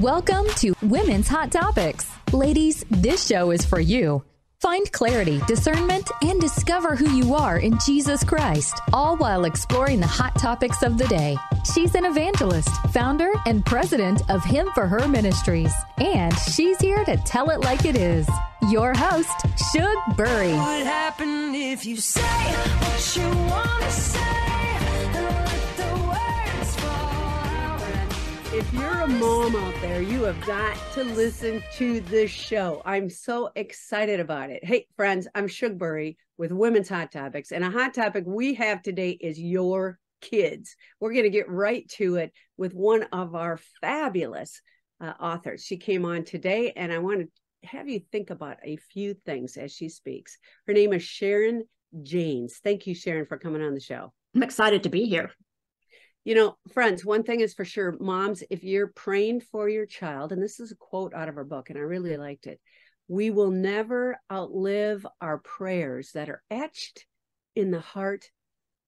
Welcome to Women's Hot Topics. Ladies, this show is for you. Find clarity, discernment, and discover who you are in Jesus Christ, all while exploring the hot topics of the day. She's an evangelist, founder, and president of Him for Her Ministries, and she's here to tell it like it is. Your host, Shug Bury. What if you say what you want to say? If you're a mom out there, you have got to listen to this show. I'm so excited about it. Hey, friends, I'm Shug Bury with Women's Hot Topics, and a hot topic we have today is your kids. We're going to get right to it with one of our fabulous uh, authors. She came on today, and I want to have you think about a few things as she speaks. Her name is Sharon Jaynes. Thank you, Sharon, for coming on the show. I'm excited to be here. You know, friends, one thing is for sure, moms, if you're praying for your child, and this is a quote out of her book, and I really liked it we will never outlive our prayers that are etched in the heart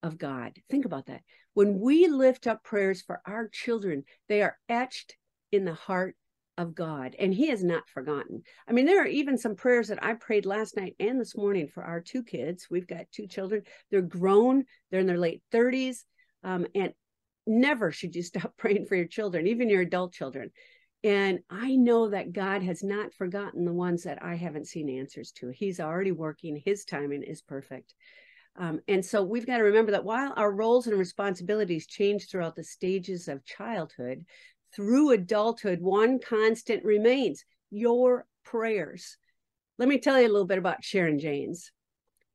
of God. Think about that. When we lift up prayers for our children, they are etched in the heart of God, and He has not forgotten. I mean, there are even some prayers that I prayed last night and this morning for our two kids. We've got two children, they're grown, they're in their late 30s. Um, and never should you stop praying for your children, even your adult children. And I know that God has not forgotten the ones that I haven't seen answers to. He's already working, His timing is perfect. Um, and so we've got to remember that while our roles and responsibilities change throughout the stages of childhood, through adulthood, one constant remains your prayers. Let me tell you a little bit about Sharon Jaynes.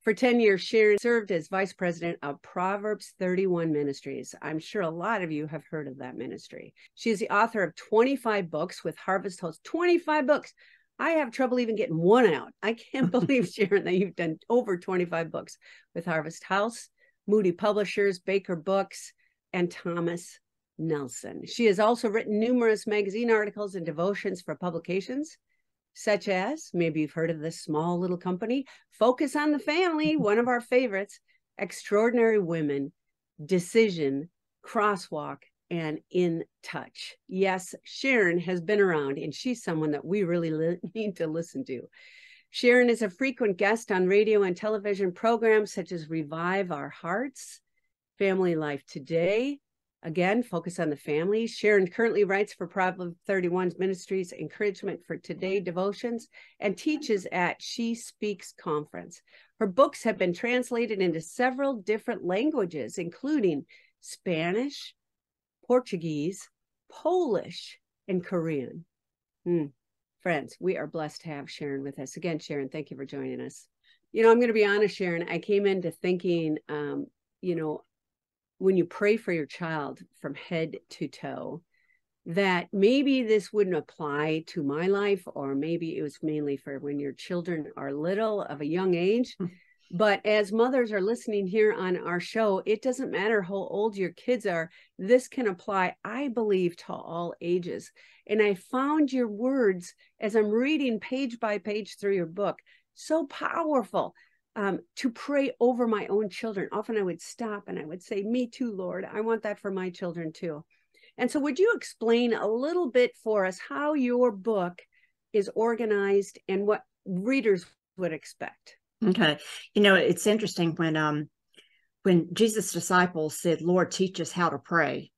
For 10 years, Sharon served as vice president of Proverbs 31 Ministries. I'm sure a lot of you have heard of that ministry. She is the author of 25 books with Harvest House. 25 books. I have trouble even getting one out. I can't believe, Sharon, that you've done over 25 books with Harvest House, Moody Publishers, Baker Books, and Thomas Nelson. She has also written numerous magazine articles and devotions for publications such as maybe you've heard of this small little company, Focus on the Family, mm-hmm. one of our favorites, Extraordinary Women, Decision, Crosswalk, and In Touch. Yes, Sharon has been around, and she's someone that we really li- need to listen to. Sharon is a frequent guest on radio and television programs such as Revive Our Hearts, Family Life Today, Again, focus on the family. Sharon currently writes for Proverbs 31 Ministries Encouragement for Today Devotions and teaches at She Speaks Conference. Her books have been translated into several different languages, including Spanish, Portuguese, Polish, and Korean. Hmm. Friends, we are blessed to have Sharon with us. Again, Sharon, thank you for joining us. You know, I'm going to be honest, Sharon. I came into thinking, um, you know, when you pray for your child from head to toe that maybe this wouldn't apply to my life or maybe it was mainly for when your children are little of a young age. Hmm. but as mothers are listening here on our show it doesn't matter how old your kids are this can apply i believe to all ages. And i found your words as i'm reading page by page through your book so powerful um, to pray over my own children. Often I would stop and I would say, Me too, Lord. I want that for my children too. And so, would you explain a little bit for us how your book is organized and what readers would expect? Okay. You know, it's interesting when um when Jesus' disciples said, Lord, teach us how to pray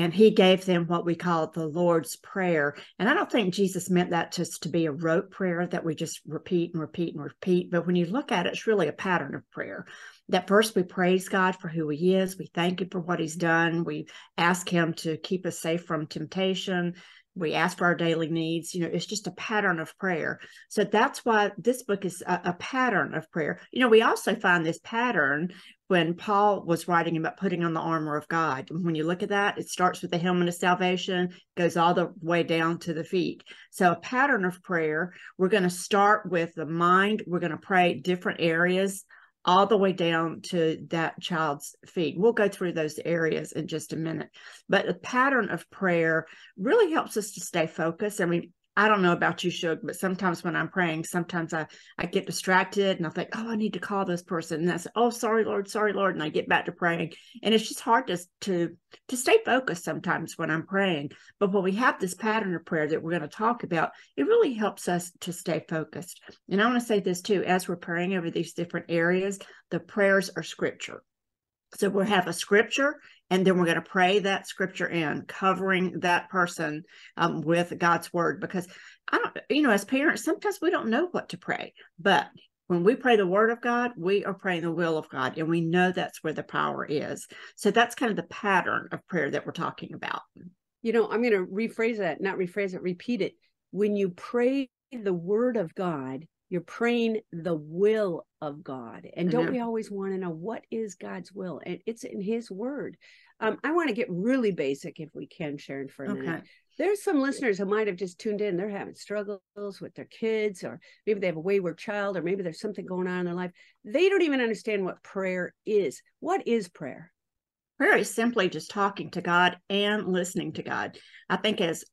and he gave them what we call the Lord's Prayer. And I don't think Jesus meant that just to be a rote prayer that we just repeat and repeat and repeat. But when you look at it, it's really a pattern of prayer. That first we praise God for who he is, we thank him for what he's done, we ask him to keep us safe from temptation. We ask for our daily needs. You know, it's just a pattern of prayer. So that's why this book is a, a pattern of prayer. You know, we also find this pattern when Paul was writing about putting on the armor of God. When you look at that, it starts with the helmet of salvation, goes all the way down to the feet. So, a pattern of prayer, we're going to start with the mind, we're going to pray different areas all the way down to that child's feet. We'll go through those areas in just a minute. But a pattern of prayer really helps us to stay focused. I mean, I don't know about you, Shug, but sometimes when I'm praying, sometimes I, I get distracted and I think, oh, I need to call this person. And I say, oh, sorry, Lord, sorry, Lord. And I get back to praying. And it's just hard to, to, to stay focused sometimes when I'm praying. But when we have this pattern of prayer that we're going to talk about, it really helps us to stay focused. And I want to say this too, as we're praying over these different areas, the prayers are scripture. So we'll have a scripture and then we're going to pray that scripture in, covering that person um, with God's word. Because I don't, you know, as parents, sometimes we don't know what to pray, but when we pray the word of God, we are praying the will of God, and we know that's where the power is. So that's kind of the pattern of prayer that we're talking about. You know, I'm going to rephrase that, not rephrase it, repeat it. When you pray the word of God, you're praying the will of God. And don't mm-hmm. we always want to know what is God's will? And it's in his word. Um, I want to get really basic if we can, Sharon, for a okay. minute. There's some listeners who might have just tuned in. They're having struggles with their kids, or maybe they have a wayward child, or maybe there's something going on in their life. They don't even understand what prayer is. What is prayer? Prayer is simply just talking to God and listening to God. I think as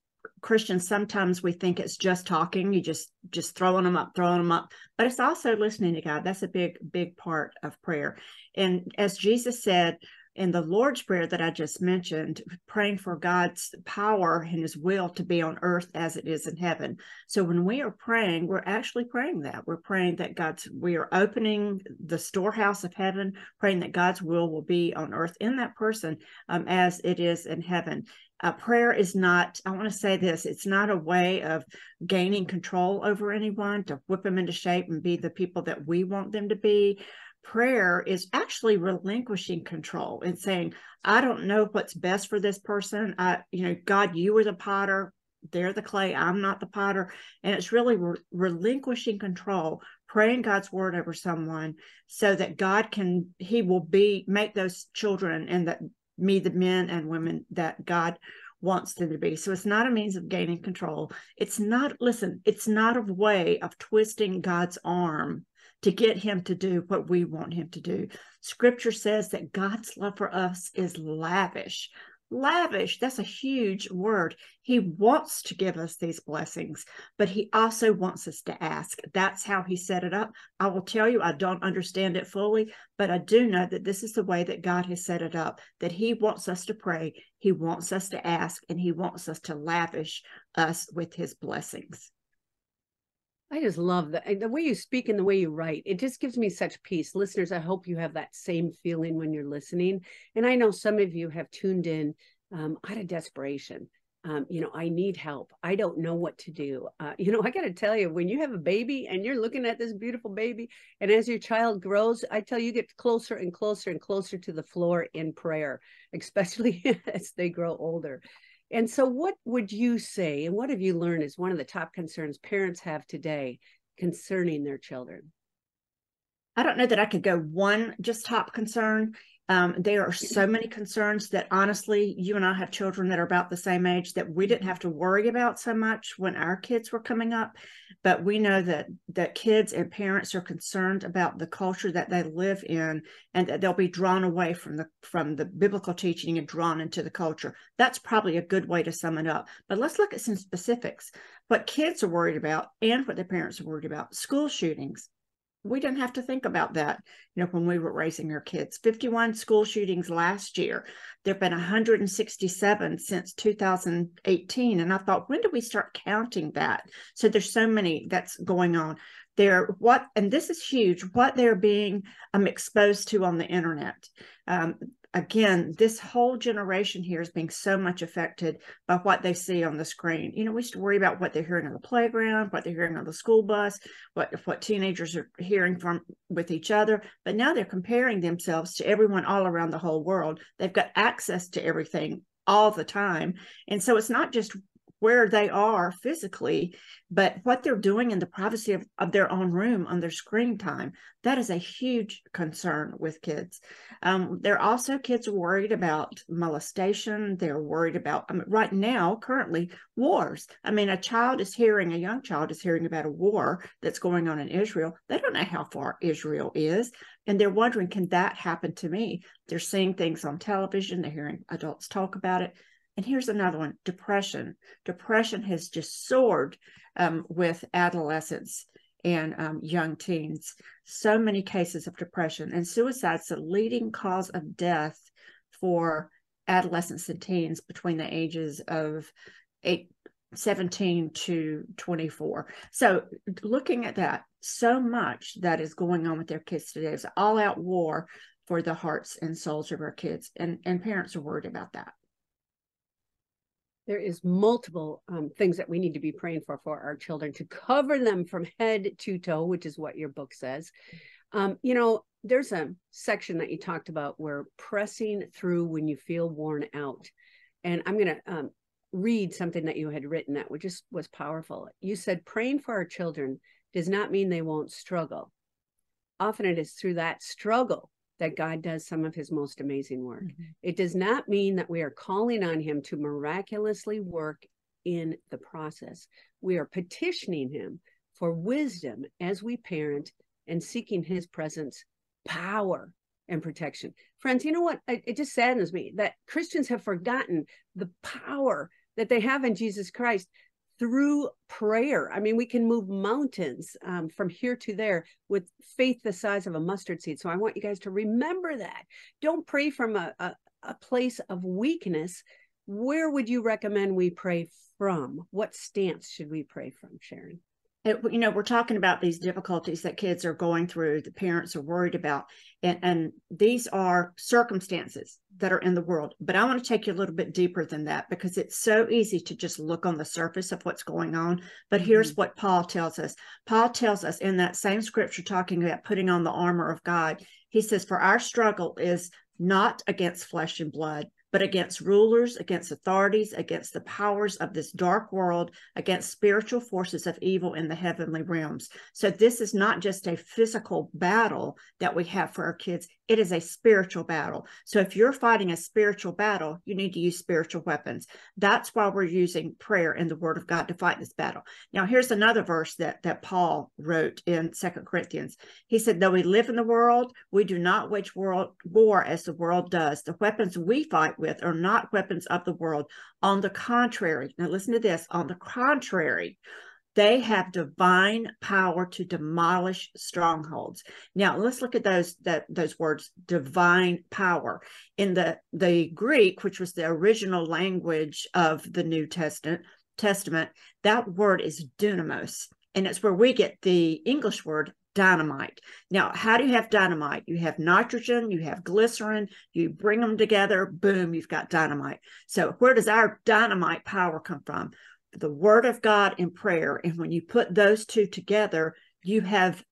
Christians sometimes we think it's just talking, you just just throwing them up, throwing them up, but it's also listening to God. That's a big big part of prayer. And as Jesus said in the Lord's prayer that I just mentioned, praying for God's power and his will to be on earth as it is in heaven. So when we are praying, we're actually praying that. We're praying that God's we are opening the storehouse of heaven, praying that God's will will be on earth in that person um, as it is in heaven uh, prayer is not i want to say this it's not a way of gaining control over anyone to whip them into shape and be the people that we want them to be. Prayer is actually relinquishing control and saying i don't know what's best for this person. I you know god you are the potter. They're the clay. I'm not the potter. And it's really re- relinquishing control praying god's word over someone so that god can he will be make those children and that me the men and women that God wants them to be. So it's not a means of gaining control. It's not, listen, it's not a way of twisting God's arm to get him to do what we want him to do. Scripture says that God's love for us is lavish lavish. That's a huge word. He wants to give us these blessings but he also wants us to ask. That's how he set it up. I will tell you i don't understand it fully but i do know that this is the way that god has set it up that he wants us to pray he wants us to ask and he wants us to lavish us with his blessings I just love the the way you speak and the way you write. It just gives me such peace. Listeners, I hope you have that same feeling when you're listening. And I know some of you have tuned in um, out of desperation. Um, you know, I need help. I don't know what to do. Uh, you know, I got to tell you, when you have a baby and you're looking at this beautiful baby, and as your child grows, I tell you get closer and closer and closer to the floor in prayer, especially as they grow older. And so, what would you say, and what have you learned is one of the top concerns parents have today concerning their children? I don't know that I could go one just top concern. Um, there are so many concerns that honestly, you and I have children that are about the same age that we didn't have to worry about so much when our kids were coming up. But we know that that kids and parents are concerned about the culture that they live in, and that they'll be drawn away from the from the biblical teaching and drawn into the culture. That's probably a good way to sum it up. But let's look at some specifics. What kids are worried about and what their parents are worried about: school shootings, we didn't have to think about that, you know, when we were raising our kids. 51 school shootings last year. There have been 167 since 2018. And I thought, when do we start counting that? So there's so many that's going on. They're what, and this is huge, what they're being um, exposed to on the internet. Um, again, this whole generation here is being so much affected by what they see on the screen. You know, we used to worry about what they're hearing on the playground, what they're hearing on the school bus, what what teenagers are hearing from with each other. But now they're comparing themselves to everyone all around the whole world. They've got access to everything all the time. And so it's not just where they are physically, but what they're doing in the privacy of, of their own room on their screen time. That is a huge concern with kids. Um, they're also kids worried about molestation. They're worried about, I mean, right now, currently, wars. I mean, a child is hearing, a young child is hearing about a war that's going on in Israel. They don't know how far Israel is. And they're wondering, can that happen to me? They're seeing things on television, they're hearing adults talk about it And here's another one depression. Depression has just soared um, with adolescents and um, young teens. So many cases of depression and suicide's the leading cause of death for adolescents and teens between the ages of eight, 17 to 24. So, looking at that, so much that is going on with their kids today is all out war for the hearts and souls of our kids, and, and parents are worried about that. There is multiple um, things that we need to be praying for for our children to cover them from head to toe, which is what your book says. Um, you know, there's a section that you talked about where pressing through when you feel worn out. And I'm going to um, read something that you had written that which just was powerful. You said praying for our children does not mean they won't struggle. Often it is through that struggle that God does some of his most amazing work. Mm-hmm. It does not mean that we are calling on him to miraculously work in the process. We are petitioning him for wisdom as we parent and seeking his presence, power, and protection. Friends, you know what? It just saddens me that Christians have forgotten the power that they have in Jesus Christ through prayer. I mean, we can move mountains um, from here to there with faith the size of a mustard seed. So I want you guys to remember that. Don't pray from a, a, a place of weakness. Where would you recommend we pray from? What stance should we pray from, Sharon? It, you know we're talking about these difficulties that kids are going through the parents are worried about and, and these are circumstances that are in the world but i want to take you a little bit deeper than that because it's so easy to just look on the surface of what's going on but here's mm-hmm. what paul tells us paul tells us in that same scripture talking about putting on the armor of god he says for our struggle is not against flesh and blood but against rulers, against authorities, against the powers of this dark world, against spiritual forces of evil in the heavenly realms. So, this is not just a physical battle that we have for our kids, it is a spiritual battle. So if you're fighting a spiritual battle, you need to use spiritual weapons. That's why we're using prayer and the word of God to fight this battle. Now, here's another verse that, that Paul wrote in Second Corinthians. He said, Though we live in the world, we do not wage world, war as the world does. The weapons we fight with are not weapons of the world. On the contrary, now listen to this on the contrary, they have divine power to demolish strongholds. Now let's look at those that those words divine power. In the the Greek, which was the original language of the New Testament, Testament, that word is dunamis, and it's where we get the English word dynamite. Now, how do you have dynamite? You have nitrogen, you have glycerin, you bring them together, boom, you've got dynamite. So, where does our dynamite power come from? The word of God and prayer. And when you put those two together, you have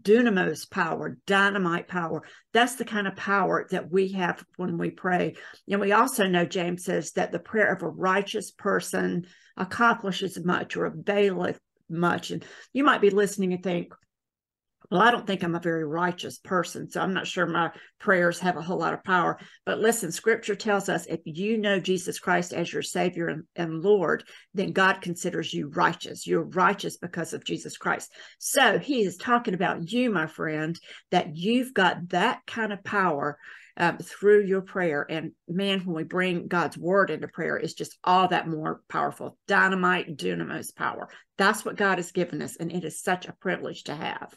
dunamis power, dynamite power. That's the kind of power that we have when we pray. And we also know James says that the prayer of a righteous person accomplishes much or availeth much. And you might be listening and think, well, I don't think I'm a very righteous person, so I'm not sure my prayers have a whole lot of power. But listen, scripture tells us if you know Jesus Christ as your Savior and, and Lord, then God considers you righteous. You're righteous because of Jesus Christ. So he is talking about you, my friend, that you've got that kind of power um, through your prayer. And man, when we bring God's word into prayer, it's just all that more powerful. Dynamite, dunamis power. That's what God has given us. And it is such a privilege to have.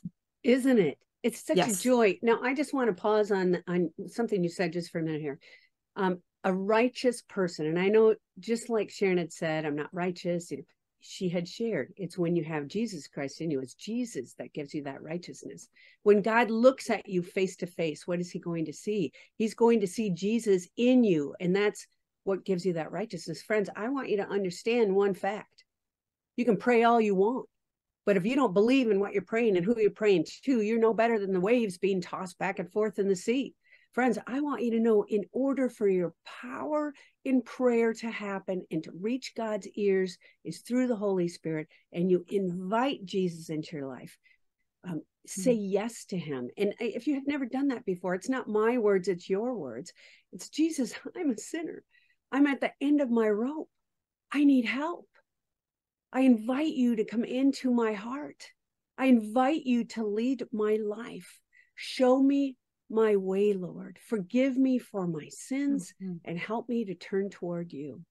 Isn't it? It's such yes. a joy. Now, I just want to pause on on something you said just for a minute here. Um, a righteous person, and I know just like Sharon had said, I'm not righteous. She had shared, it's when you have Jesus Christ in you. It's Jesus that gives you that righteousness. When God looks at you face to face, what is He going to see? He's going to see Jesus in you, and that's what gives you that righteousness. Friends, I want you to understand one fact. You can pray all you want but if you don't believe in what you're praying and who you're praying to, you're no better than the waves being tossed back and forth in the sea. Friends, I want you to know in order for your power in prayer to happen and to reach God's ears is through the Holy Spirit, and you invite Jesus into your life. Um, say mm-hmm. yes to him. And if you have never done that before, it's not my words, it's your words. It's Jesus, I'm a sinner. I'm at the end of my rope. I need help. I invite you to come into my heart. I invite you to lead my life. Show me my way, Lord. Forgive me for my sins mm-hmm. and help me to turn toward you.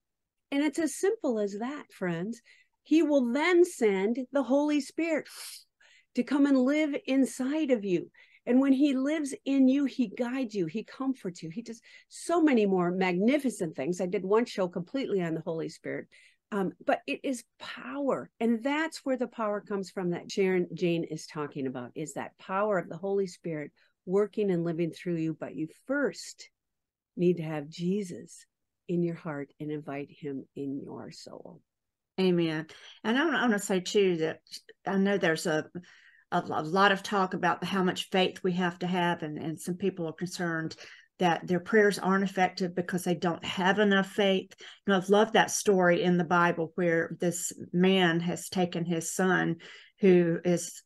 And it's as simple as that, friends. He will then send the Holy Spirit to come and live inside of you. And when he lives in you, he guides you, he comforts you, he does so many more magnificent things. I did one show completely on the Holy Spirit. Um, but it is power. And that's where the power comes from that Sharon Jane is talking about is that power of the Holy Spirit working and living through you. But you first need to have Jesus in your heart and invite him in your soul. Amen. And I want to say too that I know there's a, a, a lot of talk about how much faith we have to have, and, and some people are concerned that their prayers aren't effective because they don't have enough faith. You know, I've loved that story in the Bible where this man has taken his son, who is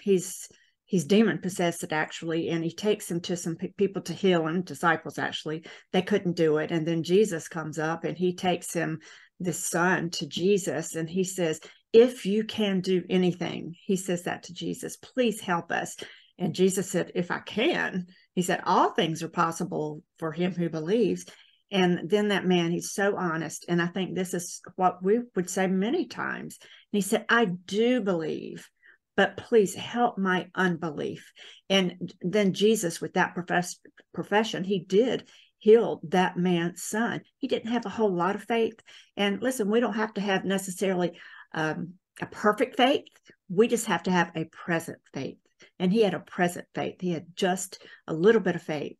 he's he's demon possessed actually and he takes him to some people to heal him disciples actually. They couldn't do it. And then jesus comes up and he takes him this son to jesus and he says if you can do anything he says that to jesus please help us and jesus said if i can he said all things are possible for him who believes and then that man he's so honest and i think this is what we would say many times and he said i do believe but please help my unbelief. And then Jesus, with that profess- profession, he did heal that man's son. He didn't have a whole lot of faith. And listen, we don't have to have necessarily um, a perfect faith. We just have to have a present faith. And he had a present faith. He had just a little bit of faith,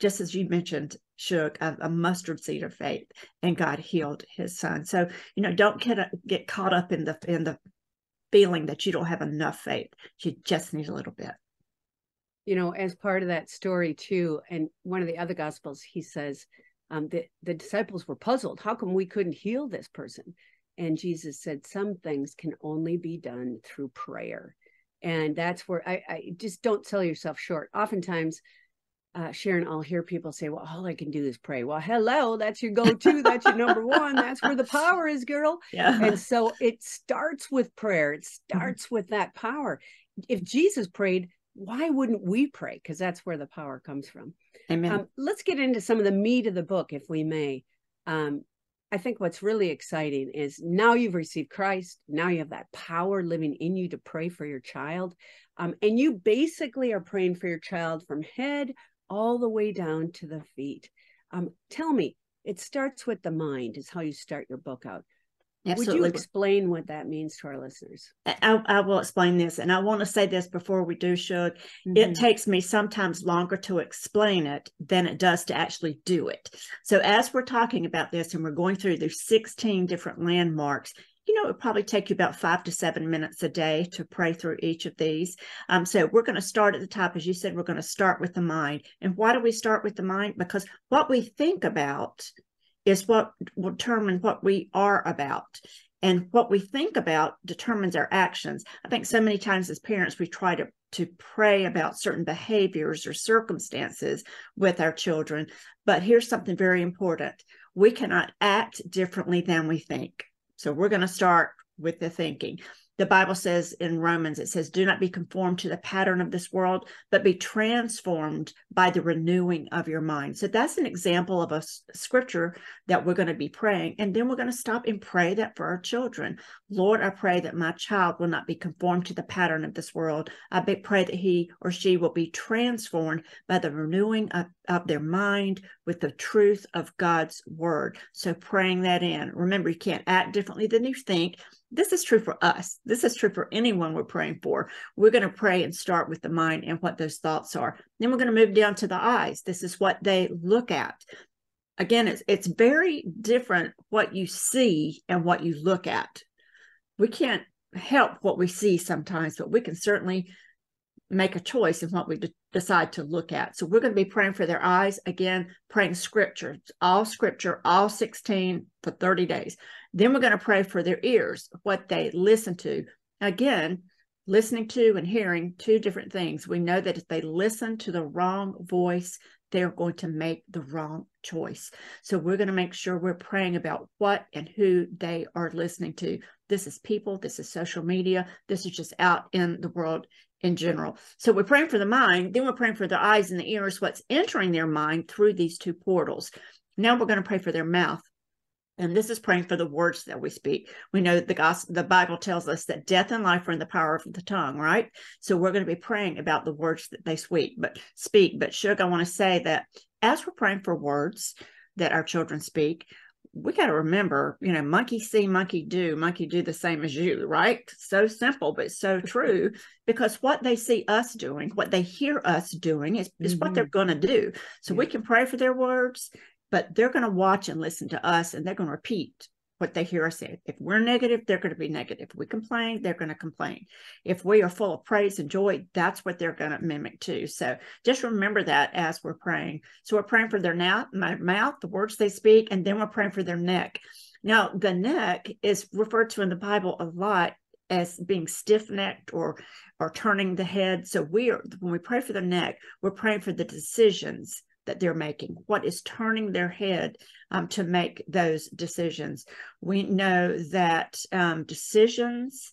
just as you mentioned, Shug, a, a mustard seed of faith, and God healed his son. So you know, don't get get caught up in the in the feeling that you don't have enough faith. You just need a little bit. You know, as part of that story too, and one of the other gospels, he says um, the disciples were puzzled. How come we couldn't heal this person? And Jesus said, some things can only be done through prayer. And that's where I, I just don't sell yourself short. Oftentimes, uh, Sharon, I'll hear people say, well, all I can do is pray. Well, hello, that's your go to. That's your number one. That's where the power is, girl. Yeah. And so it starts with prayer, it mm-hmm. starts mm-hmm. with that power. If Jesus prayed, why wouldn't we pray? Because that's where the power comes from. Amen. Um, let's get into some of the meat of the book, if we may. Um, I think what's really exciting is now you've received Christ. Now you have that power living in you to pray for your child. Um, and you basically are praying for your child from head all the way down to the feet. Um, tell me, it starts with the mind, is how you start your book out. Absolutely. Would you explain what that means to our listeners? I, I will explain this. And I want to say this before we do, Shug. Mm-hmm. It takes me sometimes longer to explain it than it does to actually do it. So, as we're talking about this and we're going through these 16 different landmarks, you know, it would probably take you about five to seven minutes a day to pray through each of these. Um, so we're going to start at the top. As you said, we're going to start with the mind. And why do we start with the mind? Because what we think about is what will determine what we are about. And what we think about determines our actions. I think so many times as parents, we try to, to pray about certain behaviors or circumstances with our children. But here's something very important we cannot act differently than we think. So we're going to start with the thinking the Bible says in Romans, it says, Do not be conformed to the pattern of this world, but be transformed by the renewing of your mind. So that's an example of a scripture that we're going to be praying. And then we're going to stop and pray that for our children. Lord, I pray that my child will not be conformed to the pattern of this world. I pray that he or she will be transformed by the renewing of, of their mind with the truth of God's word. So praying that in. Remember, you can't act differently than you think this is true for us. This is true for anyone we're praying for. We're going to pray and start with the mind and what those thoughts are. Then we're going to move down to the eyes. This is what they look at. Again, it's it's very different what you see and what you look at. We can't help what we see sometimes, but we can certainly make a choice in what we de- decide to look at. So we're going to be praying for their eyes again, praying scripture, all scripture, all 16 for 30 days. Then we're going to pray for their ears, what they listen to. Again, listening to and hearing two different things. We know that if they listen to the wrong voice, they're going to make the wrong choice. So we're going to make sure we're praying about what and who they are listening to. This is people, this is social media, this is just out in the world in general. So we're praying for the mind, then we're praying for the eyes and the ears, what's entering their mind through these two portals. Now we're going to pray for their mouth. And this is praying for the words that we speak. We know the gospel, the Bible tells us that death and life are in the power of the tongue, right? So we're going to be praying about the words that they speak. But speak. But Shug, I want to say that as we're praying for words that our children speak, we got to remember, you know, monkey see, monkey do, monkey do the same as you, right? So simple, but so true because what they see us doing, what they hear us doing is, is mm-hmm. what they're mm-hmm. going to do. So yeah. we can pray for their words, but they're going to watch and listen to us and they're going to repeat what they hear us say. If we're negative, they're going to be negative. If we complain, they're going to complain. If we are full of praise and joy, that's what they're going to mimic too. So just remember that as we're praying. So we're praying for their now, mouth, the words they speak, and then we're praying for their neck. Now, the neck is referred to in the Bible a lot as being stiff-necked or or turning the head. So we are when we pray for the neck, we're praying for the decisions that they're making, what is turning their head um, to make those decisions. We know that um, decisions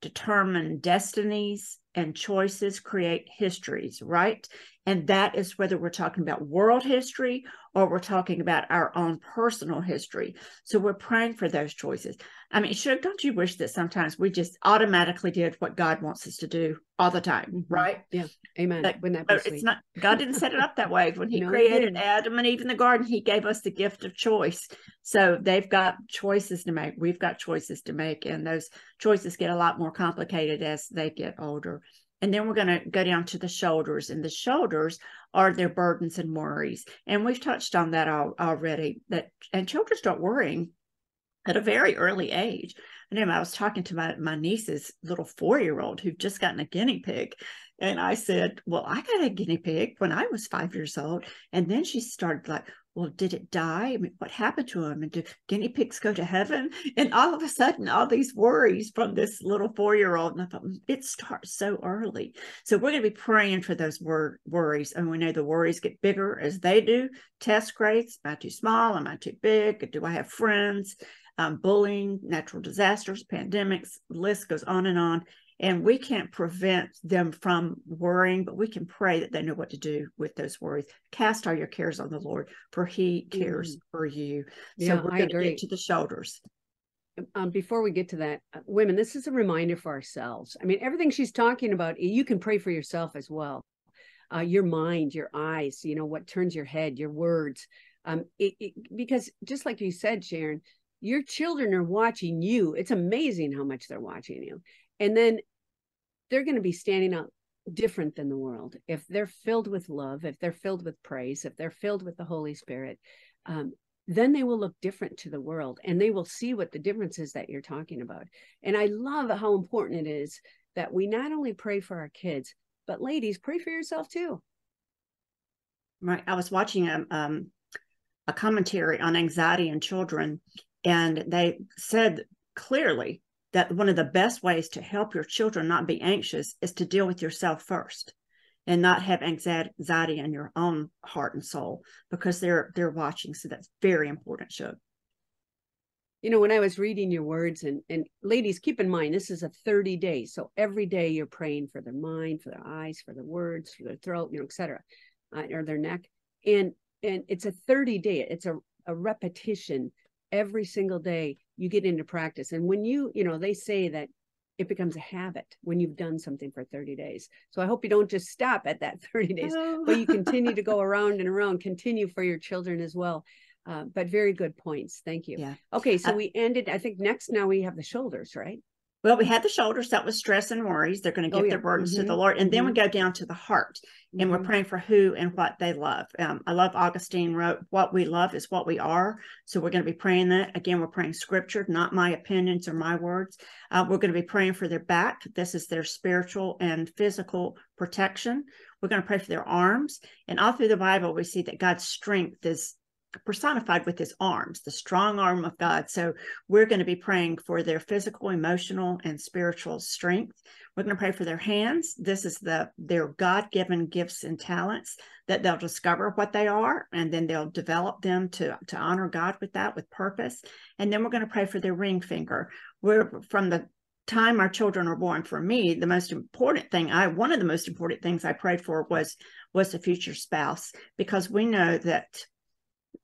determine destinies and choices create histories, right? And that is whether we're talking about world history or we're talking about our own personal history. So we're praying for those choices. I mean, sure, don't you wish that sometimes we just automatically did what God wants us to do all the time, mm-hmm. right? Yeah. Amen. That, Wouldn't that be it's not God didn't set it up that way. When he no, created he Adam and Eve in the garden, he gave us the gift of choice. So they've got choices to make. We've got choices to make. And those choices get a lot more complicated as they get older. And then we're going to go down to the shoulders, and the shoulders are their burdens and worries. And we've touched on that all, already. That and children start worrying at a very early age. I know I was talking to my, my niece's little four year old who'd just gotten a guinea pig. And I said, Well, I got a guinea pig when I was five years old. And then she started like, well, did it die? I mean, what happened to him? And do guinea pigs go to heaven? And all of a sudden, all these worries from this little four year old. And I thought, mm, it starts so early. So we're going to be praying for those wor- worries. And we know the worries get bigger as they do. Test grades, am I too small? Am I too big? Do I have friends? Um, bullying, natural disasters, pandemics, list goes on and on. And we can't prevent them from worrying, but we can pray that they know what to do with those worries. Cast all your cares on the Lord, for He cares mm-hmm. for you. Yeah, so we're going to get to the shoulders. Um, before we get to that, uh, women, this is a reminder for ourselves. I mean, everything she's talking about, you can pray for yourself as well. Uh, your mind, your eyes, you know, what turns your head, your words. Um, it, it, because just like you said, Sharon, your children are watching you. It's amazing how much they're watching you. And then they're going to be standing out different than the world. If they're filled with love, if they're filled with praise, if they're filled with the Holy Spirit, um, then they will look different to the world and they will see what the difference is that you're talking about. And I love how important it is that we not only pray for our kids, but ladies, pray for yourself too. Right. I was watching a, um, a commentary on anxiety in children, and they said clearly that one of the best ways to help your children not be anxious is to deal with yourself first and not have anxiety in your own heart and soul because they're they're watching. So that's very important show you know when i was reading your words and and ladies keep in mind this is a 30 days so every day you're praying for their mind for their eyes for their words for their throat you know etc uh, or their neck. And and it's a 30 day. It's a, a repetition every single day you get into practice. And when you you know they say that it becomes a habit when you've done something for 30 days. So i hope you don't just stop at that 30 days oh. but you continue to go around and around continue for your children as well. Uh, but very good points. Thank you. Yeah. Okay so uh, we ended i think next now we have the shoulders right well, we had the shoulders, that was stress and worries. They're going to give oh, yeah. their burdens mm-hmm. to the mm-hmm. Lord. And then mm-hmm. we go down to the heart and mm-hmm. we're praying for who and what they love. Um, I love Augustine wrote, What we love is what we are. So we're going to be praying that. Again, we're praying scripture, not my opinions or my words. Uh, we're going to be praying for their back. This is their spiritual and physical protection. We're going to pray for their arms. And all through the Bible, we see that God's strength is personified with his arms, the strong arm of God. So we're going to be praying for their physical, emotional, and spiritual strength. We're going to pray for their hands. This is the their God-given gifts and talents that they'll discover what they are, and then they'll develop them to, to honor God with that, with purpose. And then we're going to pray for their ring finger. We're from the time our children are born for me the most important thing i one of the most important things i prayed for was was a future spouse because we know that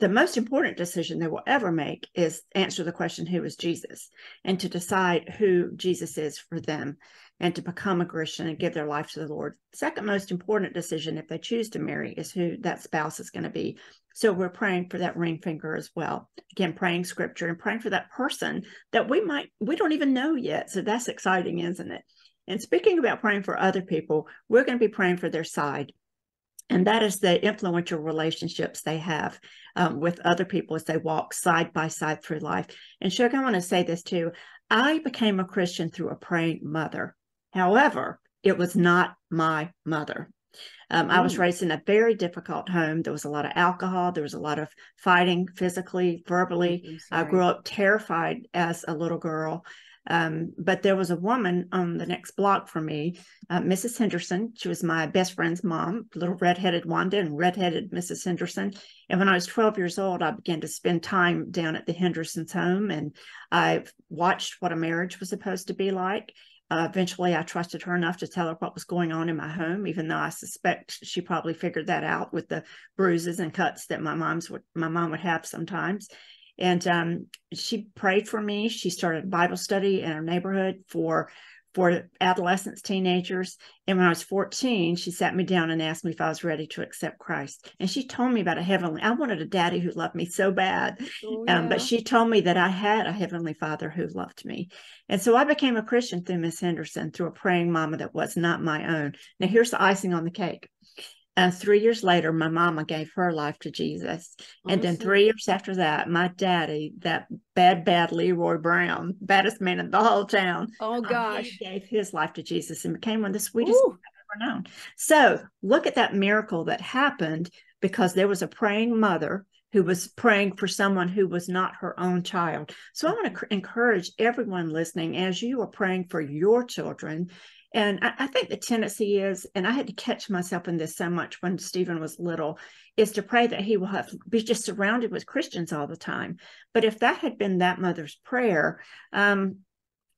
the most important decision they will ever make is answer the question who is jesus? And to decide who jesus is for them and to become a christian and give their life to the lord. Second most important decision if they choose to marry is who that spouse is going to be. So we're praying for that ring finger as well. Again praying scripture and praying for that person that we might we don't even know yet. So that's exciting isn't it? And speaking about praying for other people we're going to be praying for their side and that is the influential relationships they have um, with other people as they walk side by side through life. And Shug, I want to say this too. I became a Christian through a praying mother. However, it was not my mother. Um, I was raised in a very difficult home. There was a lot of alcohol. There was a lot of fighting physically, verbally. I grew up terrified as a little girl. Um, but there was a woman on the next block from me, uh, Mrs. Henderson. She was my best friend's mom, little redheaded Wanda and redheaded Mrs. Henderson. And when I was 12 years old, I began to spend time down at the Hendersons' home and I watched what a marriage was supposed to be like. Uh, eventually, I trusted her enough to tell her what was going on in my home, even though I suspect she probably figured that out with the bruises and cuts that my mom's my mom would have sometimes. And um, she prayed for me. She started Bible study in our neighborhood for for adolescents, teenagers. And when I was 14, she sat me down and asked me if I was ready to accept Christ. And she told me about a heavenly, I wanted a daddy who loved me so bad. Oh, yeah. um, but she told me that I had a heavenly father who loved me. And so I became a Christian through Miss Henderson, through a praying mama that was not my own. Now, here's the icing on the cake. And three years later, my mama gave her life to Jesus. And then three years after that, my daddy, that bad, bad Leroy Brown, baddest man in the whole town. Oh um, gosh. gave his life to Jesus and became one of the sweetest I've ever known. So look at that miracle that happened because there was a praying mother who was praying for someone who was not her own child. So I want to encourage everyone listening as you are praying for your children and I, I, think the tendency is, and I had to catch myself in this so much when Stephen was little, is to pray that he will have be just surrounded with Christians all the time. But if that had been that mother's prayer, um,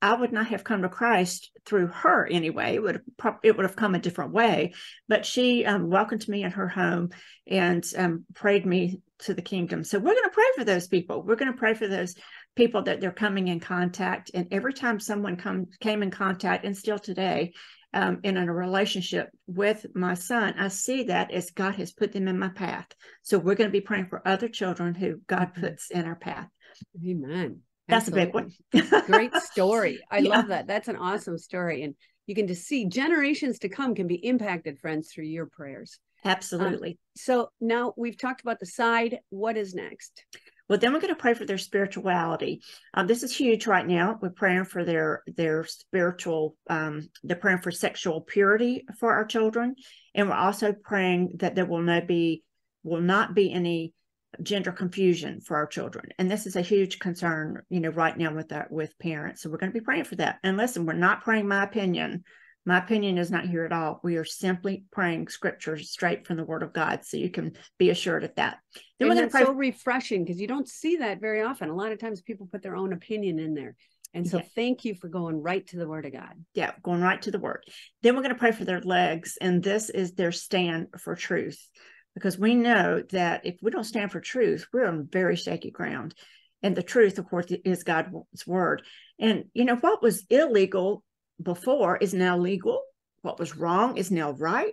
I would not have come to Christ through her anyway. It would have, it would have come a different way. But she um, welcomed me in her home and um, prayed me to the kingdom. So we're going to pray for those people. We're going to pray for those people that they're coming in contact. And every time someone come came in contact, and still today, um, in a relationship with my son, I see that as God has put them in my path. So we're going to be praying for other children who God mm-hmm. puts in our path. Amen. That's Absolutely. a big one. Great story. I yeah. love that. That's an awesome story. And you can just see generations to come can be impacted, friends, through your prayers. Absolutely. Um, so now we've talked about the side. What is next? Well, then we're going to pray for their spirituality. Um, this is huge right now. We're praying for their their spiritual. Um, they're praying for sexual purity for our children, and we're also praying that there will not be will not be any gender confusion for our children and this is a huge concern you know right now with that with parents so we're going to be praying for that and listen we're not praying my opinion my opinion is not here at all. We are simply praying scriptures straight from the word of God. So you can be assured of that. Then and that's pray- so refreshing because you don't see that very often. A lot of times people put their own opinion in there. And so yeah. thank you for going right to the word of God. Yeah, going right to the word. Then we're going to pray for their legs. And this is their stand for truth. Because we know that if we don't stand for truth, we're on very shaky ground. And the truth, of course, is God's word. And, you know, what was illegal before is now legal. What was wrong is now right.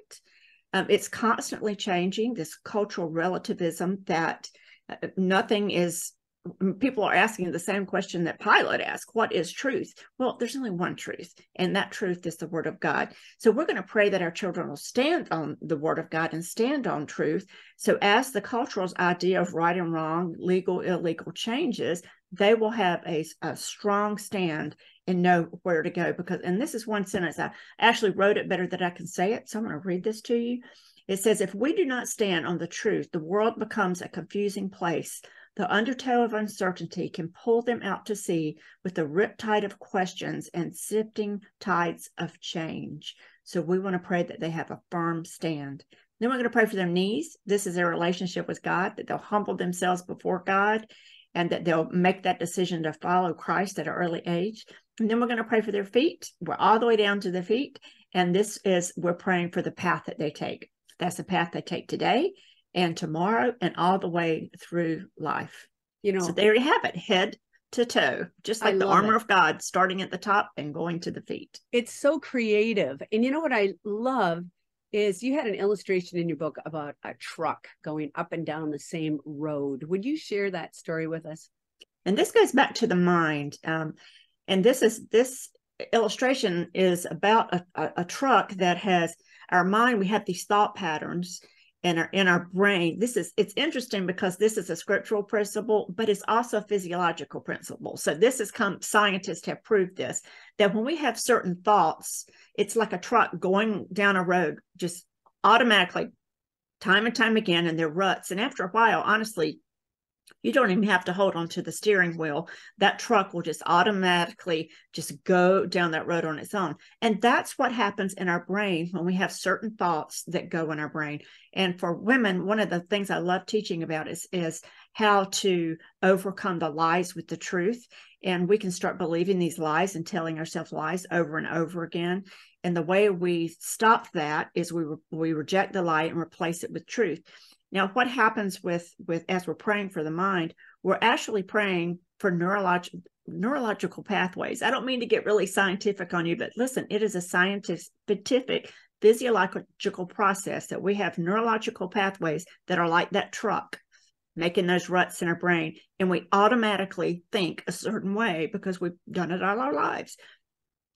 Um, it's constantly changing, this cultural relativism that uh, nothing is, people are asking the same question that Pilate asked what is truth? Well, there's only one truth, and that truth is the Word of God. So we're going to pray that our children will stand on the Word of God and stand on truth. So as the cultural idea of right and wrong, legal, illegal changes, they will have a, a strong stand and know where to go because and this is one sentence i actually wrote it better than i can say it so i'm going to read this to you. It says if we do not stand on the truth the world becomes a confusing place. The undertow of uncertainty can pull them out to sea with the riptide of questions and sifting tides of change. So we want to pray that they have a firm stand. Then we're going to pray for their knees. This is their relationship with god that they'll humble themselves before god and that they'll make that decision to follow Christ at an early age. And then we're going to pray for their feet. We're all the way down to the feet. And this is, we're praying for the path that they take. That's the path they take today. and tomorrow and all the way through life. You know, So there you have it, head to toe, just like the armor it. of God, starting at the top and going to the feet. it's so creative. And you know what I love is you had an illustration in your book about a truck going up and down the same road. Would you share that story with us? And this goes back to the mind. Um, and this is this illustration is about a, a, a truck that has our mind. We have these thought patterns in our in our brain. This is it's interesting because this is a scriptural principle, but it's also a physiological principle. So this has come. Scientists have proved this that when we have certain thoughts, it's like a truck going down a road, just automatically, time and time again, and they're ruts. And after a while, honestly, you don't even have to hold on to the steering wheel. That truck will just automatically just go down that road on its own. And that's what happens in our brain when we have certain thoughts that go in our brain. And for women one of the things i love teaching about is is how to overcome the lies with the truth. And we can start believing these lies and telling ourselves lies over and over again. And the way we stop that is we re- we reject the lie and replace it with truth now, what happens with with as we're praying for the mind, we're actually praying for neurological neurological pathways. I don't mean to get really scientific on you, but listen, it is a scientific physiological process that we have neurological pathways that are like that truck making those ruts in our brain and we automatically think a certain way because we've done it all our lives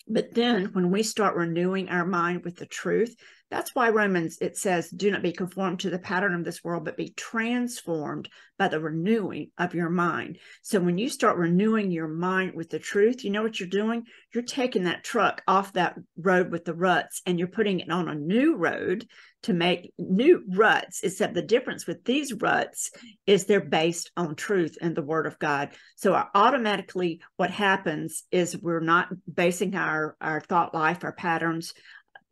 but then when we start renewing our mind with the truth, that's why Romans it says, do not be conformed to the pattern of this world, but be transformed by the renewing of your mind. So when you start renewing your mind with the truth, you know what you're doing? You're taking that truck off that road with the ruts and you're putting it on a new road to make new ruts, except the difference with these ruts is they're based on truth and the word of God. So automatically what happens is we're not basing our, our thought life, our patterns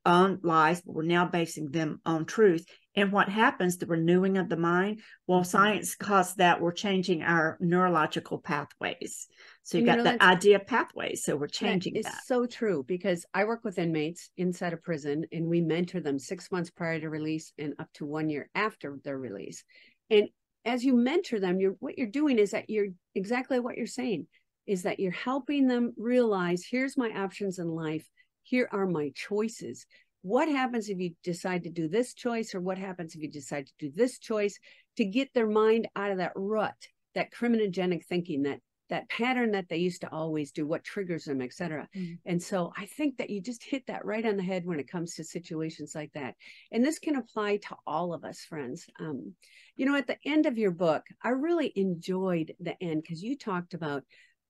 on lies, but we're now basing them on truth. And what happens, the renewing of the mind, well, Mhm. science calls that we're changing our neurological pathways. So you've got the idea of pathways. So we're changing that. so true because I work with inmates inside a prison and we mentor them six months prior to release and up to one year after their release. And as you mentor them, you're what you're doing is that you're exactly what you're saying is that you're helping them realize here's my options in life, here are my choices. What happens if you decide to do this choice, or what happens if you decide to do this choice to get their mind out of that rut, that criminogenic thinking, that that pattern that they used to always do, what triggers them, et cetera. Mm. And so I think that you just hit that right on the head when it comes to situations like that. And this can apply to all of us, friends. Um, you know, at the end of your book, I really enjoyed the end because you talked about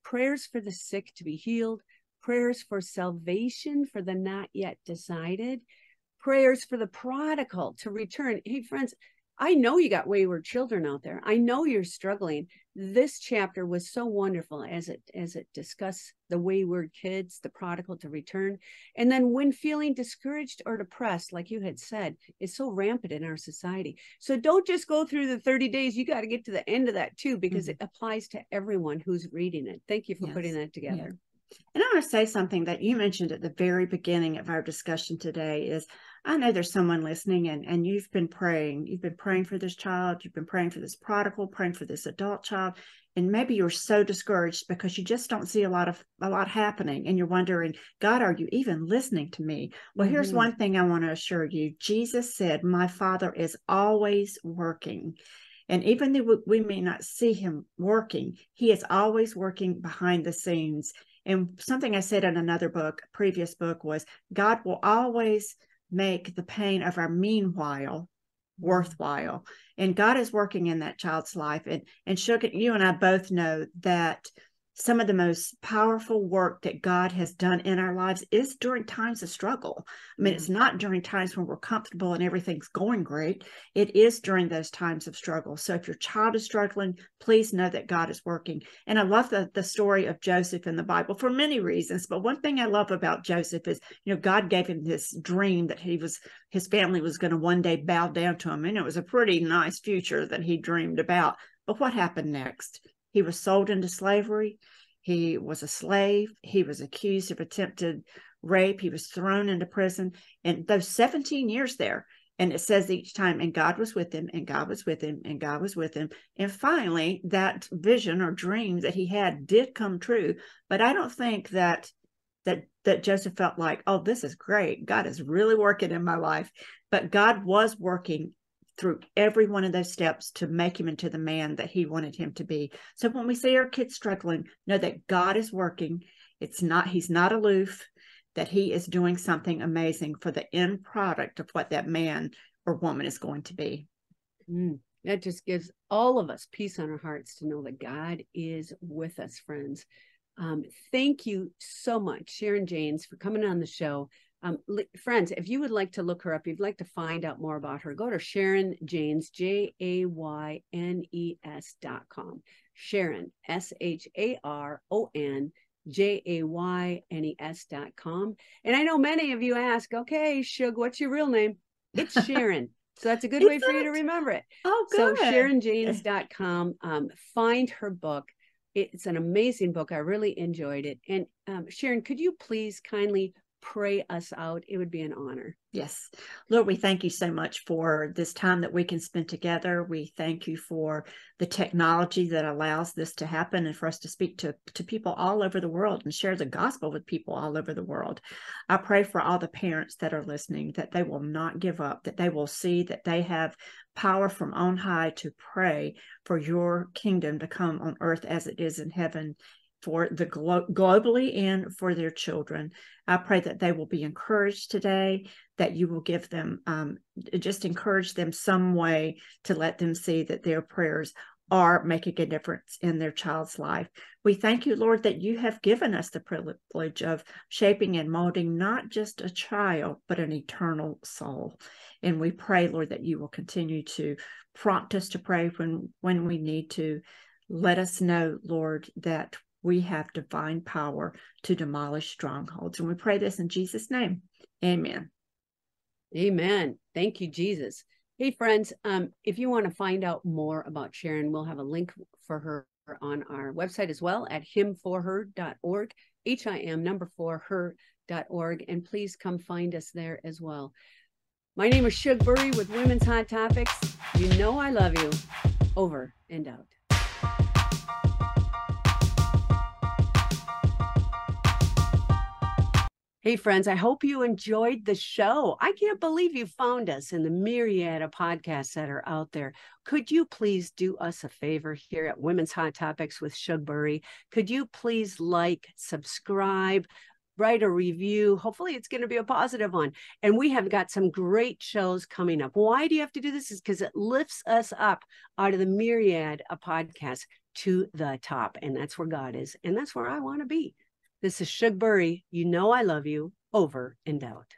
prayers for the sick to be healed, prayers for salvation for the not yet decided, prayers for the prodigal to return. Hey, friends, I know you got wayward children out there. I know you're struggling. This chapter was so wonderful as it as it discussed the wayward kids, the prodigal to return. And then when feeling discouraged or depressed, like you had said, is so rampant in our society. So don't just go through the 30 days. You got to get to the end of that too, because Mhm. it applies to everyone who's reading it. Thank you for putting that together. And I want to say something that you mentioned at the very beginning of our discussion today is I know there's someone listening and, and you've been praying. You've been praying for this child, you've been praying for this prodigal, praying for this adult child, and maybe you're so discouraged because you just don't see a lot of a lot happening and you're wondering, God, are you even listening to me? Well, here's Mhm. one thing I want to assure you. Jesus said, My Father is always working. And even though we may not see him working, he is always working behind the scenes. And something I said in another book, previous book, was God will always make the pain of our meanwhile worthwhile. And God is working in that child's life. And and Sugar, you and I both know that some of the most powerful work that God has done in our lives is during times of struggle. I mean, it's mm. not during times when we're comfortable and everything's going great. It is during those times of struggle. So if your child is struggling, please know that God is working. And I love the, the story of Joseph in the Bible for many reasons. But one thing I love about Joseph is, you know, God gave him this dream that he was, his family was going to one day bow down to him. And it was a pretty nice future that he dreamed about. But what happened next? He was sold into slavery. He was a slave. He was accused of attempted rape. He was thrown into prison. And those 17 years there, And it says each time, and God was with him, and God was with him, and God was with him. And finally, that vision or dream that he had did come true. But I don't think that that that Joseph felt like, oh, this is great. God is really working in my life. But God was working through every one of those steps to make him into the man that he wanted him to be. So when we see our kids struggling, know that God is working. It's not, he's not aloof, that he is doing something amazing for the end product of what that man or woman is going to be. Mm, that just gives all of us peace on our hearts to know that God is with us, friends. Um, thank you so much, Sharon Jaynes, for coming on the show. Um, friends, if you would like to look her up, you'd like to find out more about her, go to Sharon Jaynes, J A Y N E S dot com. Sharon, S H A R O N J A Y N E S dot com. And I know many of you ask, okay, Shug, what's your real name? It's Sharon. so that's a good way for you to remember it. Oh, good. So SharonJaynes.com. Um, find her book. It's an amazing book. I really enjoyed it. And um, Sharon, could you please kindly pray us out? It would be an honor. Yes. Lord, we thank you so much for this time that we can spend together. We thank you for the technology that allows this to happen and for us to speak to, to people all over the world and share the gospel with people all over the world. I pray for all the parents that are listening that they will not give up, that they will see that they have power from on high to pray for your kingdom to come on earth as it is in heaven for the glo- globally and for their children. I pray that they will be encouraged today, that you will give them, um, just encourage them some way to let them see that their prayers are making a difference in their child's life. We thank you, Lord, that you have given us the privilege of shaping and molding not just a child, but an eternal soul. And we pray, Lord, that you will continue to prompt us to pray when when we need to. Let us know, Lord, that we have divine power to demolish strongholds. And we pray this in Jesus' name. Amen. Amen. Thank you, Jesus. Hey, friends, um, if you want to find out more about Sharon, we'll have a link for her on our website as well at himforher.org, H I M number four her.org. And please come find us there as well. My name is Shug Bury with Women's Hot Topics. You know I love you. Over and out. Hey, friends, I hope you enjoyed the show. I can't believe you found us in the myriad of podcasts that are out there. Could you please do us a favor here at Women's Hot Topics with Shug Bury? Could you please like, subscribe, write a review? Hopefully, it's going to be a positive one. And we have got some great shows coming up. Why do you have to do this? Is because it lifts us up out of the myriad of podcasts to the top. And that's where God is. And that's where I want to be. This is Shug Bury. You know I love you. Over and out.